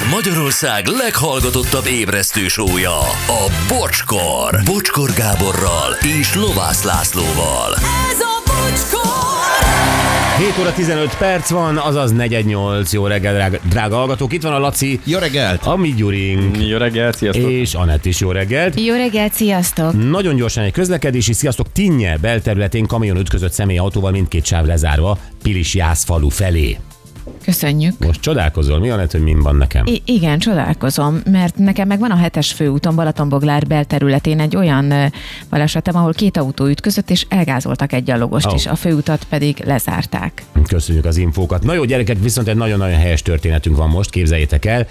Ez Magyarország leghallgatottabb ébresztő sója, a Bocskor. Bocskor Gáborral és Lovász Lászlóval. Ez a bocskor! 7 óra 15 perc van, azaz 418. Jó reggel, drága, drága hallgatók. Itt van a Laci, Jó reggelt! a mi Gyurink, Jó reggelt, sziasztok! és Anett is jó reggelt. Jó reggelt, sziasztok! Nagyon gyorsan egy közlekedési sziasztok. Tinnye belterületén kamion ütközött személyautóval mindkét sáv lezárva Pilis Jászfalu felé. Köszönjük. Most csodálkozol, mi a lehet, hogy min van nekem? I- igen, csodálkozom, mert nekem meg van a hetes főúton Balatonboglár belterületén egy olyan balesetem, ahol két autó ütközött, és elgázoltak egy gyalogost Ó. is, a főutat pedig lezárták. Köszönjük az infókat. Na jó, gyerekek, viszont egy nagyon-nagyon helyes történetünk van most, képzeljétek el.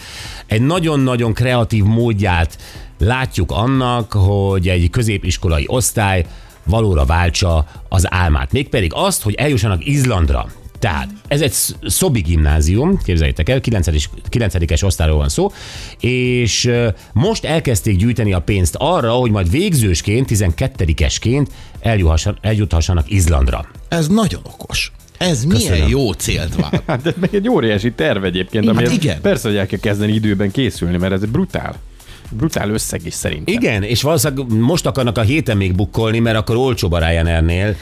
Egy nagyon-nagyon kreatív módját látjuk annak, hogy egy középiskolai osztály valóra váltsa az álmát. Mégpedig azt, hogy eljussanak Izlandra. Tehát ez egy sz- Szobi gimnázium, képzeljétek el, 9. 9. osztályról van szó, és most elkezdték gyűjteni a pénzt arra, hogy majd végzősként, 12-esként eljuthassanak Izlandra. Ez nagyon okos. Ez milyen Köszönöm. jó célt vár. Hát ez meg egy óriási terv egyébként, Hát amiért igen. persze, hogy el kell kezdeni időben készülni, mert ez brutál. Brutál összeg is szerintem. Igen, és valószínűleg most akarnak a héten még bukkolni, mert akkor olcsóbb a Ryanairnél,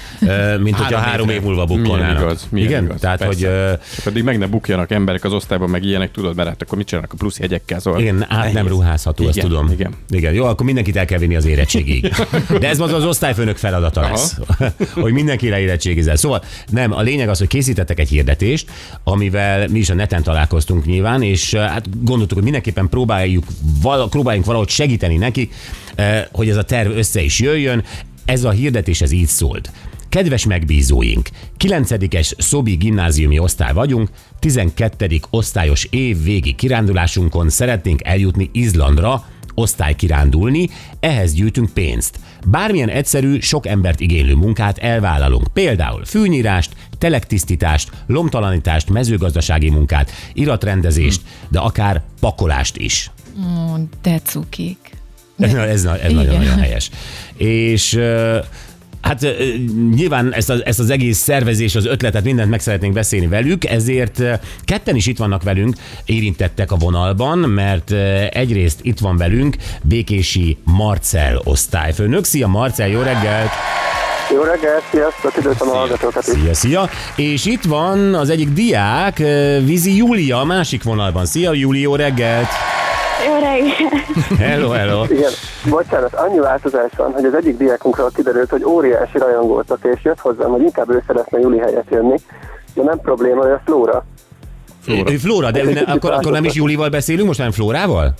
mint hogyha Három év múlva Milyen bukkolnának. igaz, milyen Igen, igaz. tehát persze. hogy Csak addig meg ne bukjanak emberek az osztályban, meg ilyenek, tudod, mert hát akkor mit csinálnak a plusz jegyekkel, szóval igen, át nem ruházható, ezt igen, tudom. Igen. igen. Jó, akkor mindenkit el kell vinni az érettségig. De ez az az osztályfőnök feladata Aha. lesz, hogy mindenki leérettségizel. Szóval nem, a lényeg az, hogy készítettek egy hirdetést, amivel mi is a neten találkoztunk nyilván, és hát gondoltuk, hogy mindenképpen próbáljuk, val- próbáljunk valahogy segíteni nekik, eh, hogy ez a terv össze is jöjjön. Ez a hirdetés ez így szólt. Kedves megbízóink, 9-es Szobi gimnáziumi osztály vagyunk, 12. osztályos év végi kirándulásunkon szeretnénk eljutni Izlandra, osztálykirándulni, ehhez gyűjtünk pénzt. Bármilyen egyszerű, sok embert igénylő munkát elvállalunk. Például fűnyírást, telektisztítást, lomtalanítást, mezőgazdasági munkát, iratrendezést, de akár pakolást is. Ó, de cukik. Ez, ez, ez Igen. nagyon-nagyon helyes. És Hát nyilván ezt az, ezt az egész szervezés, az ötletet, mindent meg szeretnénk beszélni velük, ezért ketten is itt vannak velünk, érintettek a vonalban, mert egyrészt itt van velünk Békési Marcel osztályfőnök. Szia Marcel, jó reggelt! Jó reggelt, sziasztok, üdvözlöm a hallgatókat is. Szia, szia! És itt van az egyik diák, Vizi Júlia, a másik vonalban. Szia Júli, jó reggelt! Jó reggelt! Hello, hello! Igen, bocsánat, annyi változás van, hogy az egyik diákunkról kiderült, hogy óriási rajongó voltak, és jött hozzám, hogy inkább ő szeretne Juli helyet jönni. De nem probléma, hogy a Flóra. Flóra, Flóra de ő ne, akkor, akkor nem is Júlival beszélünk, most nem Flórával?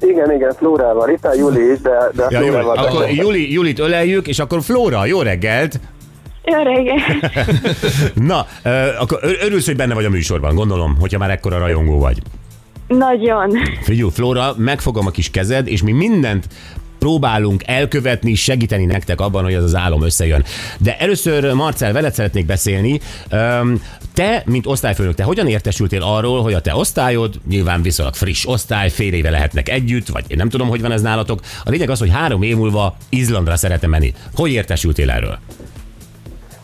Igen, igen, Flórával. Itt a Juli is, de, de a Ja, jó, Flórával akkor beszélek. Juli, Julit öleljük, és akkor Flóra, jó reggelt! Jó reggelt! Na, akkor ör- örülsz, hogy benne vagy a műsorban, gondolom, hogyha már ekkora rajongó vagy. Nagyon. Figyelj, Flóra, megfogom a kis kezed, és mi mindent próbálunk elkövetni, segíteni nektek abban, hogy ez az álom összejön. De először, Marcel, veled szeretnék beszélni. Te, mint osztályfőnök, te hogyan értesültél arról, hogy a te osztályod, nyilván viszonylag friss osztály, fél éve lehetnek együtt, vagy én nem tudom, hogy van ez nálatok. A lényeg az, hogy három év múlva Izlandra szeretne menni. Hogy értesültél erről?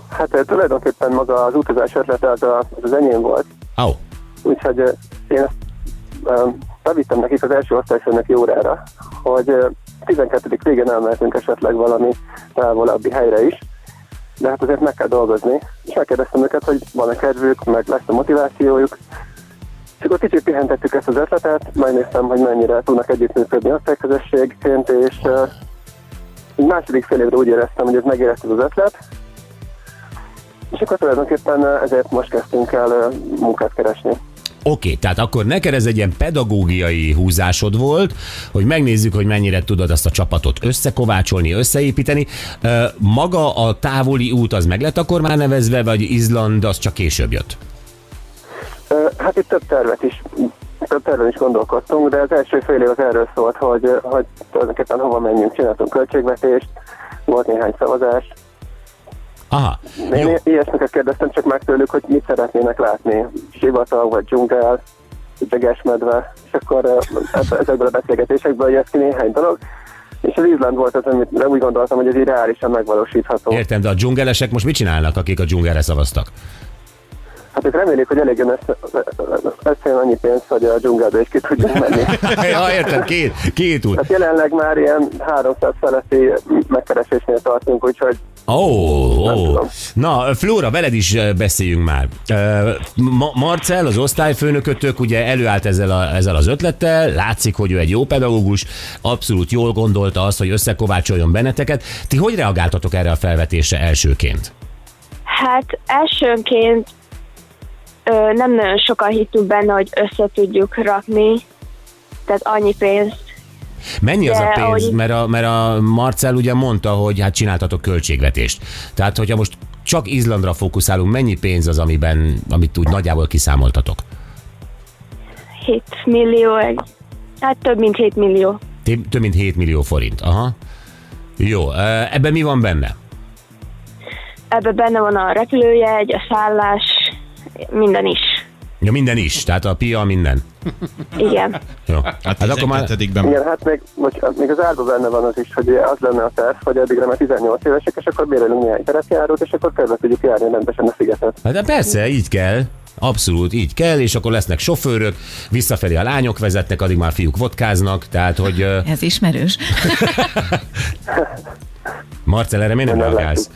Hát eh, tulajdonképpen maga az utazás ötlete az, a, az, az enyém volt. Oh, Úgyhogy eh, én ezt bevittem nekik az első osztályfőnöki órára, hogy eh, 12. végén elmehetünk esetleg valami távolabbi helyre is, de hát azért meg kell dolgozni. És megkérdeztem őket, hogy van-e kedvük, meg lesz a motivációjuk. És akkor kicsit pihentettük ezt az ötletet, megnéztem, hogy mennyire tudnak együttműködni osztályközösségként, és így második fél évre úgy éreztem, hogy ez megérett az ötlet, és akkor tulajdonképpen ezért most kezdtünk el munkát keresni. Oké, tehát akkor neked ez egy ilyen pedagógiai húzásod volt, hogy megnézzük, hogy mennyire tudod azt a csapatot összekovácsolni, összeépíteni. Maga a távoli út az meg lett akkor már nevezve, vagy Izland az csak később jött? Hát itt több tervet is, több terven is gondolkodtunk, de az első fél év az erről szólt, hogy, hogy tulajdonképpen hova menjünk, csináltunk költségvetést, volt néhány szavazás. Aha, Én i- ilyesmiket kérdeztem csak meg tőlük, hogy mit szeretnének látni, sivatag vagy dzsungel, medve, és akkor ezekből a beszélgetésekből jött ki néhány dolog, és az Izland volt az, amit úgy gondoltam, hogy ez így reálisan megvalósítható. Értem, de a dzsungelesek most mit csinálnak, akik a dzsungelre szavaztak? Hát ők remélik, hogy elég jön összejön annyi pénz, hogy a dzsungelbe is ki tudjunk menni. ja, érted, két, két út. Hát jelenleg már ilyen 300 feletti megkeresésnél tartunk, úgyhogy Ó, oh, oh. Na, Flóra, veled is eh, beszéljünk már. Eh, Ma- Marcel, az osztályfőnökötök ugye előállt ezzel, a, ezzel az ötlettel, látszik, hogy ő egy jó pedagógus, abszolút jól gondolta azt, hogy összekovácsoljon benneteket. Ti hogy reagáltatok erre a felvetésre elsőként? Hát elsőnként ö, nem nagyon sokan hittünk benne, hogy össze tudjuk rakni, tehát annyi pénzt. Mennyi az De a pénz? ahogy- Mert a, mert a Marcel ugye mondta, hogy hát csináltatok költségvetést. Tehát, hogyha most csak Izlandra fókuszálunk, mennyi pénz az, amiben, amit úgy nagyjából kiszámoltatok? 7 millió, egy, hát több mint 7 millió. Több mint 7 millió forint. Aha. Jó, ebben mi van benne? Ebben benne van a repülőjegy, a szállás, minden is. Ja, minden is, tehát a pia, minden. Igen. Jó. A Hát akkor már... 12-ben igen, hát még, bocs, még az árban benne van az is, hogy az lenne a terv, hogy addigra már 18 évesek, és akkor bérelünk néhány terepjárót, és akkor körbe tudjuk járni rendesen a szigetet. Hát de persze, így kell. Abszolút így kell, és akkor lesznek sofőrök, visszafelé a lányok vezetnek, addig már fiúk vodkáznak, tehát hogy Ez ismerős. Marcel, erre miért nem reagálsz?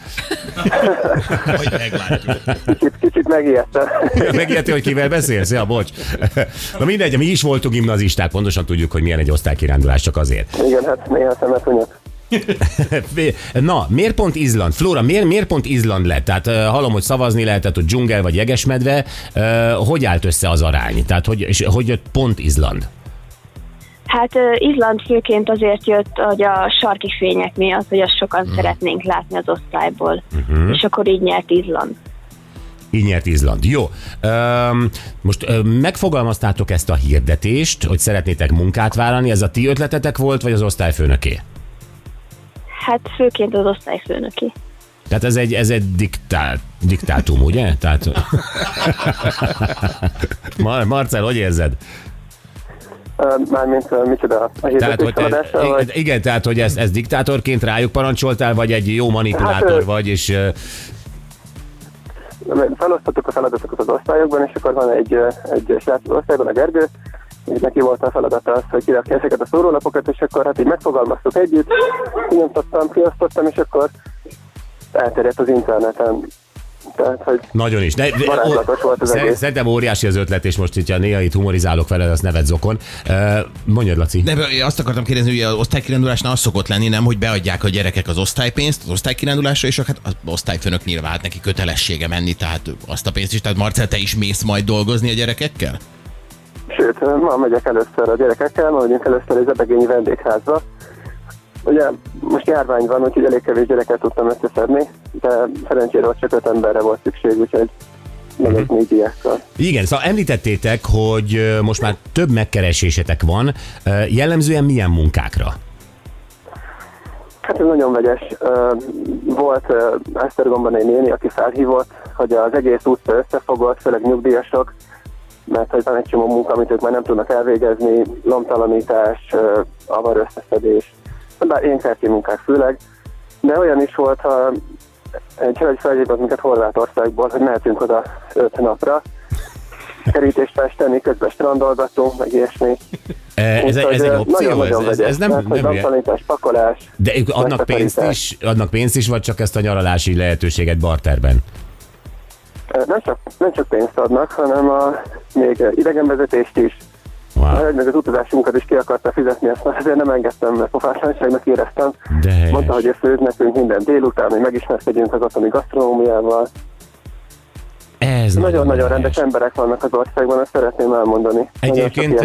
hogy meglátjuk. Kicsit, kicsit megijedtem. Megijedtél, hogy kivel beszélsz? Ja, bocs. Na mindegy, mi is voltunk gimnazisták, pontosan tudjuk, hogy milyen egy osztálykirándulás, csak azért. Igen, hát néha szemet hunyok. Na, miért pont Izland? Flóra, miért, miért pont Izland lett? Tehát uh, hallom, hogy szavazni lehetett, hogy dzsungel vagy jegesmedve. Uh, hogy állt össze az arány? Tehát hogy, és hogy jött pont Izland? Hát Izland főként azért jött, hogy a sarki fények miatt, hogy azt sokan hmm. szeretnénk látni az osztályból. Uh-huh. És akkor így nyert Izland. Így nyert Izland. Jó. Um, most uh, megfogalmaztátok ezt a hirdetést, hogy szeretnétek munkát vállalni. Ez a ti ötletetek volt, vagy az osztályfőnöké? Hát főként az osztályfőnöki. Tehát ez egy, ez egy diktál, diktátum, ugye? Tehát... Mar- Marcel, hogy érzed? Mármint micsoda, a Tehát, hogy feladása, vagy? igen, tehát, hogy ezt, ezt diktátorként rájuk parancsoltál, vagy egy jó manipulátor Hát, vagy, és felosztottuk a feladatokat az osztályokban, és akkor van egy, egy srác az osztályban, a Gergő, és neki volt a feladata az, hogy kirakja ezeket a szórólapokat, és akkor hát így megfogalmaztuk együtt, kinyomtattam, kiosztottam, és akkor elterjedt az interneten. Tehát, hogy nagyon is. Ne, de- Varázslatos volt az egész. Szerintem óriási az ötlet, és most, hogyha néha itt humorizálok veled, azt neved zokon. Mondjad, Laci. De azt akartam kérdezni, hogy az osztálykirándulásnál az szokott lenni, nem, hogy beadják a gyerekek az osztálypénzt az osztálykirándulásra, és hát az osztályfőnök nyilván hát neki kötelessége menni, tehát azt a pénzt is. Tehát Marcel, te is mész majd dolgozni a gyerekekkel? Sőt, ma megyek először a gyerekekkel, ma megyünk először egy zebegényi vendégházba. Ugye most járvány van, úgyhogy elég kevés gyereket tudtam összeszedni, de szerencsére ott csak öt emberre volt szükség, úgyhogy megyek Mhm. négy diákkal. Igen, szóval említettétek, hogy most már több megkeresésetek van. Jellemzően milyen munkákra? Hát ez nagyon vegyes. Volt Esztergomban egy néni, aki felhívott, hogy az egész utca összefogott, főleg nyugdíjasok, mert hogy van egy csomó munka, amit ők már nem tudnak elvégezni, lomtalanítás, avar összeszedés, bár én kerti munkák főleg, de olyan is volt, ha egy hölgy felhívott minket Horvátországból, hogy mehetünk oda öt napra, kerítést festeni, közben strandolgatunk, meg ilyesmi. Ez, egy- ez egy opció? Ez, ez, ez nem, Tehát, nem lomtalanítás, pakolás, De adnak pénzt is, adnak pénzt is, vagy csak ezt a nyaralási lehetőséget barterben? Nem csak, nem csak pénzt adnak, hanem a, még idegenvezetést is. A Wow. hölgy meg az utazásunkat is ki akarta fizetni, ezt már azért nem engedtem, mert pofátlanságnak éreztem. De helyes. Mondta, hogy ő főz nekünk minden délután, hogy megismerkedjünk az otthoni gasztronómiával. Ez Nagyon-nagyon rendes emberek vannak az országban, ezt szeretném elmondani. Egyébként,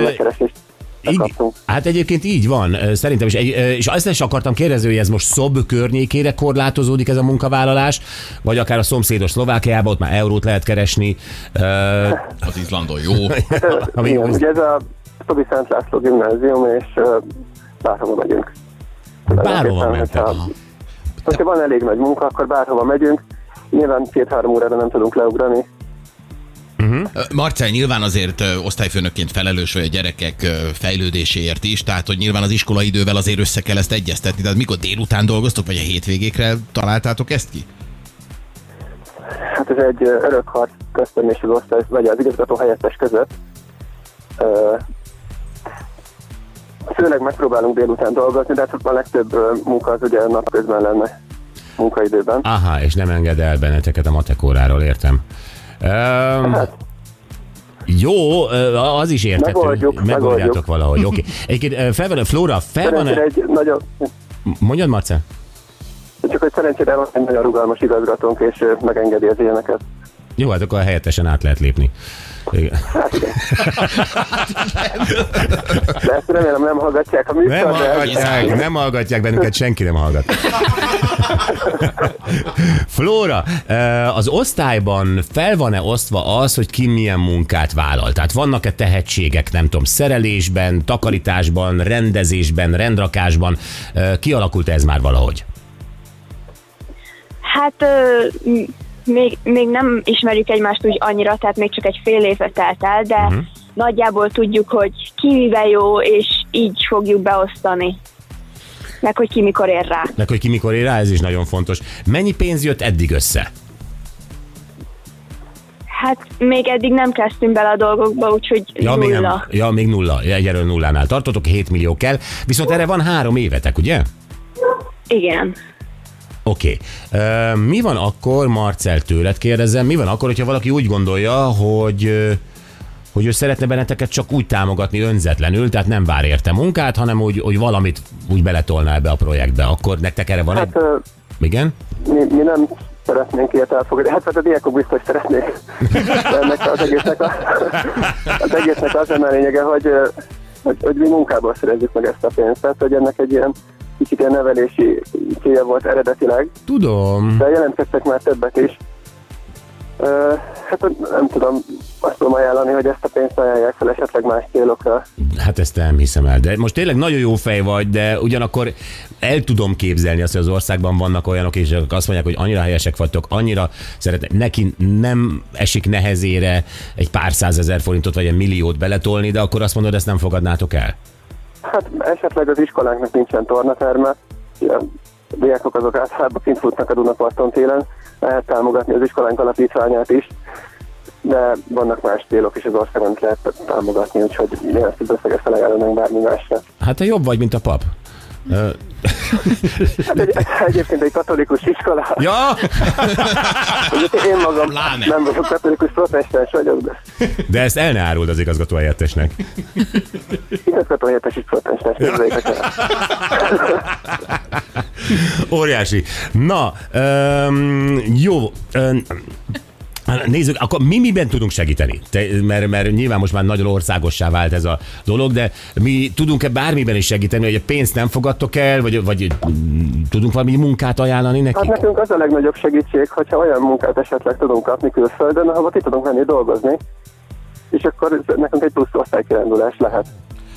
Így, hát egyébként így van, szerintem is. Egy, és azt is akartam kérdezni, hogy ez most szob környékére korlátozódik ez a munkavállalás, vagy akár a szomszédos Szlovákiában, ott már eurót lehet keresni. Ö, Az Izlandon jó. ami, Igen, ugye ez a Tobi Szent László gimnázium, és bárhova megyünk. Bárhova mentek. hogyha- Hogyha van elég nagy munka, akkor bárhova megyünk. Nyilván két-három órára nem tudunk leugrani. Ö, Marcel nyilván azért osztályfőnökként felelős vagy a gyerekek fejlődéséért is, tehát hogy nyilván az iskolaidővel azért össze kell ezt egyeztetni. Tehát mikor délután dolgoztok, vagy a hétvégékre találtátok ezt ki? Hát ez egy örök harc köztem és az osztály, vagy az igazgató helyettes között. Főleg megpróbálunk délután dolgozni, de hát a legtöbb munka az ugye napközben lenne munkaidőben. Aha, és nem enged el benneteket a matekóráról, értem. Um, Hát, jó, az is érthető. Megoldjuk, Megoldjátok megoldjuk. valahogy, oké. Egyébként ö, fel van, Flóra, fel van egy nagyon, Mondjad, Marcel? csak hogy szerencsére van egy nagyon rugalmas igazgatónk, és megengedi az ilyeneket. Jó, hát akkor helyettesen át lehet lépni. Igen. Hát igen. De ezt remélem nem hallgatják a műsor, Nem de- hallgatják, nem hallgatják bennünket, senki nem hallgat. Flóra, eh, az osztályban fel van-e osztva az, hogy ki milyen munkát vállal? Tehát vannak-e tehetségek, nem tudom, szerelésben, takarításban, rendezésben, rendrakásban? Eh, Kialakult ez már valahogy? Hát még, még nem ismerjük egymást úgy annyira, tehát még csak egy fél éve telt el, de uh-huh. nagyjából tudjuk, hogy ki mivel jó, és így fogjuk beosztani. Meg hogy ki mikor ér rá. Meg hogy ki mikor ér rá, ez is nagyon fontos. Mennyi pénz jött eddig össze? Hát még eddig nem kezdtünk bele a dolgokba, úgyhogy Ja, még, nem, nulla. ja, még nulla. Egyelőre nullánál tartotok, 7 millió kell. Viszont erre van három évetek, ugye? Igen. Oké. Okay. Mi van akkor, Marcel tőled kérdezem, mi van akkor, hogyha valaki úgy gondolja, hogy hogy ő szeretne benneteket csak úgy támogatni önzetlenül, tehát nem vár érte munkát, hanem úgy, hogy valamit úgy beletolná ebbe a projektbe, akkor nektek erre van egy... Hát ö, Igen? mi, mi nem szeretnénk ilyet elfogadni. Hát, hát a diákok biztos szeretnék. Ennek az egésznek, a, az egésznek az a lényege, hogy, hogy, hogy mi munkából szerezzük meg ezt a pénzt. Tehát, hogy ennek egy ilyen kicsit ilyen nevelési célja volt eredetileg, Tudom. de jelentkeztek már többet is. Ö, hát nem tudom, azt tudom ajánlani, hogy ezt a pénzt ajánlják fel esetleg más célokra. Hát ezt nem hiszem el. De most tényleg nagyon jó fej vagy, de ugyanakkor el tudom képzelni azt, hogy az országban vannak olyanok, és azt mondják, hogy annyira helyesek vagytok, annyira szeretnek, neki nem esik nehezére egy pár százezer forintot vagy egy milliót beletolni, de akkor azt mondod, ezt nem fogadnátok el? Hát esetleg az iskolánknak nincsen tornaterme, a diákok azok általában kint futnak a Dunaparton télen, lehet támogatni az iskolánk alapítványát is, de vannak más célok is az országon, lehet támogatni, úgyhogy mi ezt az összeget felajánlanánk bármi másra. Hát te jobb vagy, mint a pap. Hát egy, egyébként egy katolikus iskola, Ja, én magam Pláne. nem vagyok katolikus protestáns vagyok, de de ezt el ne áruld az igazgató helyettesnek. igazgató helyettes is protestáns. Óriási. Na, öm, jó. Öm, Nézzük, akkor mi miben tudunk segíteni? Te, mert, mert nyilván most már nagyon országossá vált ez a dolog, de mi tudunk-e bármiben is segíteni, hogy a pénzt nem fogadtok el, vagy, vagy tudunk valami munkát ajánlani Hát nekik? nekünk az a legnagyobb segítség, hogyha olyan munkát esetleg tudunk kapni külföldön, ahova ki tudunk menni dolgozni, és akkor nekünk egy plusz osztálykirándulás lehet.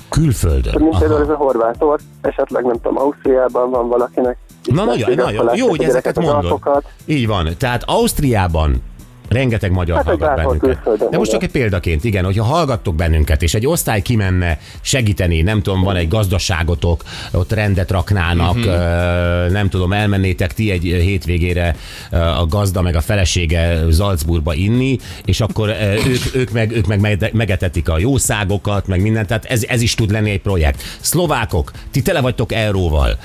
Külföldön. Mint például ez a horvátor, esetleg nem tudom, Ausztriában van valakinek. Na, nagyon, nagyon jó, hogy ezeket mondod. Így van. Tehát Ausztriában rengeteg magyar Hát, hallgat bennünket. De most csak egy példaként, igen, hogyha hallgattok bennünket, és egy osztály kimenne segíteni, nem tudom, van egy gazdaságotok, ott rendet raknának, uh-huh. nem tudom, elmennétek ti egy hétvégére a gazda meg a felesége Salzburgba inni, és akkor ők, ők, meg, ők meg mege- megetetik a jószágokat, meg mindent, tehát ez, ez is tud lenni egy projekt. Szlovákok, ti tele vagytok euróval.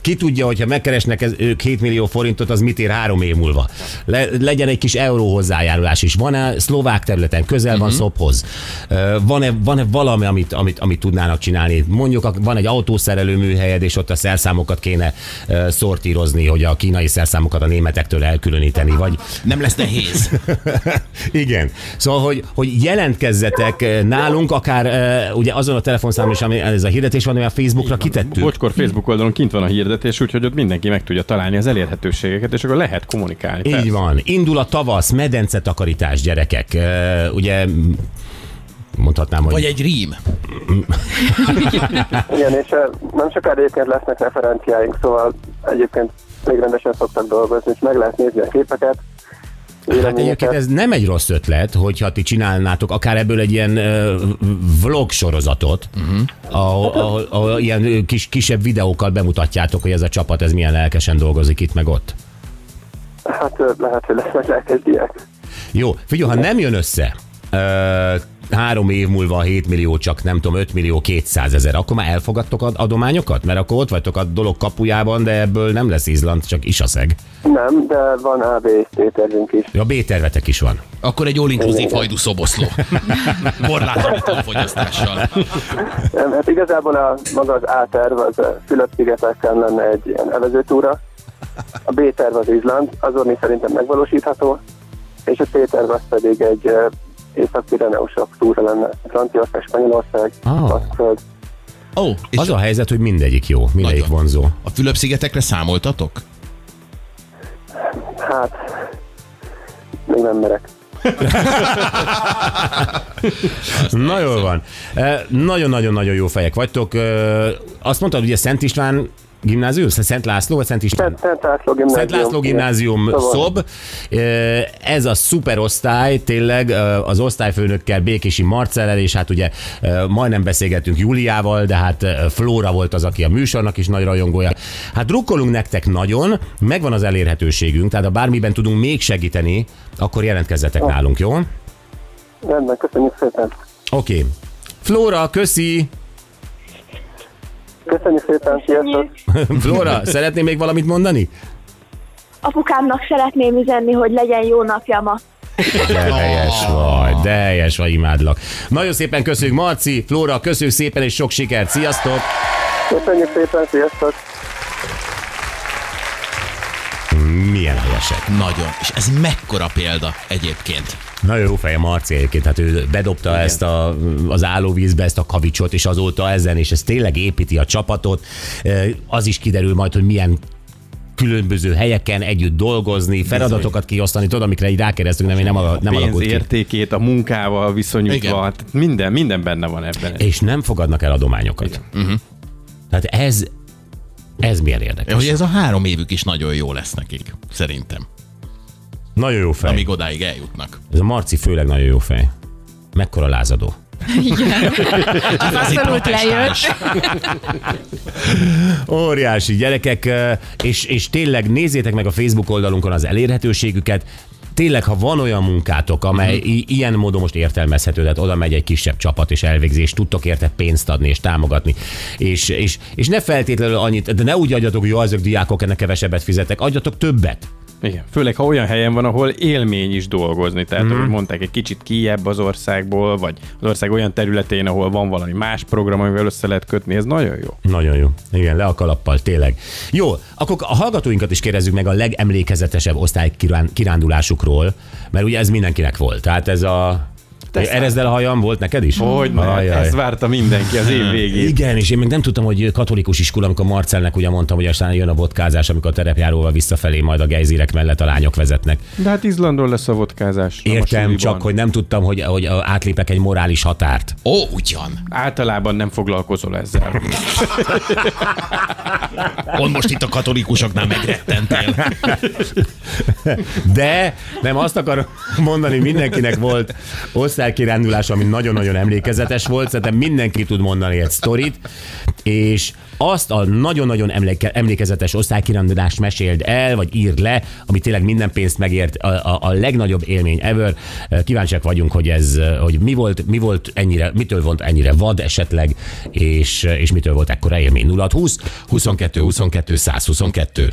Ki tudja, hogyha megkeresnek ez, ők 7 millió forintot, az mit ér három év múlva. Le, legyen egy kis euró hozzájárulás is. Van-e szlovák területen, közel van Mhm. Szophoz? Ö, Van-e, van-e valami, amit, amit, amit tudnának csinálni? Mondjuk van egy autószerelő műhelyed, és ott a szerszámokat kéne szortírozni, hogy a kínai szerszámokat a németektől elkülöníteni, vagy Nem lesz nehéz. igen. Szóval, hogy, hogy jelentkezzetek nálunk, akár ugye azon a telefonszámon is, ami ez a hirdetés van, ami a Facebookra kitettük. Bocskor Facebook oldalon kint van a hirdetés, úgyhogy ott mindenki meg tudja találni az elérhetőségeket, és akkor lehet kommunikálni. Így persze. van. Indul a tavasz, medence takarítás, gyerekek. Ugye mondhatnám, hogy... Vagy egy rím. Igen, és nem sokára egyébként lesznek referenciáink, szóval egyébként még rendesen szoktak dolgozni, és meg lehet nézni a képeket. Hát egyébként ez nem egy rossz ötlet, hogyha ti csinálnátok akár ebből egy ilyen ö, vlog sorozatot, uh-huh. ahol, ahol, ahol ilyen kis, kisebb videókkal bemutatjátok, hogy ez a csapat ez milyen lelkesen dolgozik itt meg ott. Hát lehet, hogy lesznek lelkes diák. Jó, figyelj, ha nem jön össze, ö, három év múlva 7 millió, csak nem tudom, 5 millió 200 ezer, akkor már elfogadtok ad- adományokat? Mert akkor ott vagytok a dolog kapujában, de ebből nem lesz Izland, csak Isaszeg. Nem, de van A, B tervünk is. Ja, B-tervetek is van. Akkor egy all-inclusive hajdu szoboszló. Korlátlan fogyasztással. Nem, hát igazából a, maga az A terv az Fülöp-szigeteken lenne egy ilyen evezőtúra. A B terv az Izland, azon mi szerintem megvalósítható, és a C terv az pedig egy ö, észak-pireneusabb túra lenne. Franciaország, Spanyolország, Ah. Baszkföld. Ó, és Az a helyzet, hogy mindegyik jó, mindegyik Nagyon. vonzó. a Fülöp-szigetekre számoltatok? Hát, még nem merek. Na jól van. Nagyon-nagyon-nagyon jó fejek vagytok. Azt mondtad, ugye Szent István gimnázium? Szent László vagy Szent István? Szent, Szent László gimnázium. Szent László gimnázium Szóval- szob. Ez a szuper osztály, tényleg az osztályfőnökkel, Békési Marcellel, és hát ugye majdnem beszélgettünk Júliával, de hát Flóra volt az, aki a műsornak is nagy rajongója. Hát drukkolunk nektek nagyon, megvan az elérhetőségünk, tehát ha bármiben tudunk még segíteni, akkor jelentkezzetek nálunk, jó? Rendben, köszönjük szépen. Oké. Okay. Flóra, köszi! Köszönjük szépen, sziasztok! Flóra, szeretném még valamit mondani? Apukámnak szeretném üzenni, hogy legyen jó napja ma. De helyes vagy, de helyes vagy, imádlak. Nagyon szépen köszönjük, Marci, Flóra, köszönjük szépen, és sok sikert, sziasztok! Köszönjük szépen, sziasztok! Milyen helyesek. Nagyon. És ez mekkora példa egyébként. Nagyon jó feje Marci egyébként, hát ő bedobta Igen. ezt a, az állóvízbe, ezt a kavicsot, és azóta ezen, és ez tényleg építi a csapatot. Az is kiderül majd, hogy milyen különböző helyeken együtt dolgozni, feladatokat kiosztani, tudod, amikre így rákérdeztünk, nem, nem, ala- nem pénz alakult ki. értékét, a munkával viszonyítva, Igen. hát minden, minden benne van ebben. És nem fogadnak el adományokat. Uh-huh. Tehát ez, ez milyen érdekes. Hogy ez a három évük is nagyon jó lesz nekik, szerintem. Nagyon jó fej. Amíg odáig eljutnak. Ez a Marci főleg nagyon jó fej. Mekkora lázadó. Abszolút lejött. Óriási gyerekek, és, és tényleg nézzétek meg a Facebook oldalunkon az elérhetőségüket, tényleg, ha van olyan munkátok, amely i- ilyen módon most értelmezhető, tehát oda megy egy kisebb csapat és elvégzi, és tudtok érte pénzt adni és támogatni, és, és, és ne feltétlenül annyit, de ne úgy adjatok, hogy jó, azok diákok ennek kevesebbet fizetek, adjatok többet. Igen. Főleg, ha olyan helyen van, ahol élmény is dolgozni. Tehát, mm. ahogy mondták, egy kicsit kijebb az országból, vagy az ország olyan területén, ahol van valami más program, amivel össze lehet kötni, ez nagyon jó. Nagyon jó. Igen, le a kalappal, tényleg. Jó, akkor a hallgatóinkat is kérdezzük meg a legemlékezetesebb osztálykirándulásukról, mert ugye ez mindenkinek volt. Tehát ez a... Te Erezdel a hajam volt neked is? Hogy ne, ezt várta mindenki az év végén. Igen, és én még nem tudtam, hogy katolikus iskola, amikor Marcelnek ugye mondtam, hogy aztán jön a vodkázás, amikor a terepjáróval visszafelé majd a gejzírek mellett a lányok vezetnek. De hát Izlandon lesz a vodkázás. a Értem, suliban. csak hogy nem tudtam, hogy, hogy átlépek egy morális határt. Ó, ugyan. Általában nem foglalkozol ezzel. Pont most itt a katolikusoknál megrettentél. De nem azt akarom mondani, mindenkinek volt osztálykirándulás, ami nagyon-nagyon emlékezetes volt, szerintem mindenki tud mondani egy sztorit, és azt a nagyon-nagyon emléke, emlékezetes osztálykirándulást meséld el, vagy írd le, ami tényleg minden pénzt megért, a, a, a legnagyobb élmény ever. Kíváncsiak vagyunk, hogy ez, hogy mi volt, mi volt ennyire, mitől volt ennyire vad esetleg, és, és mitől volt ekkora élmény. 0 20 22 22 122.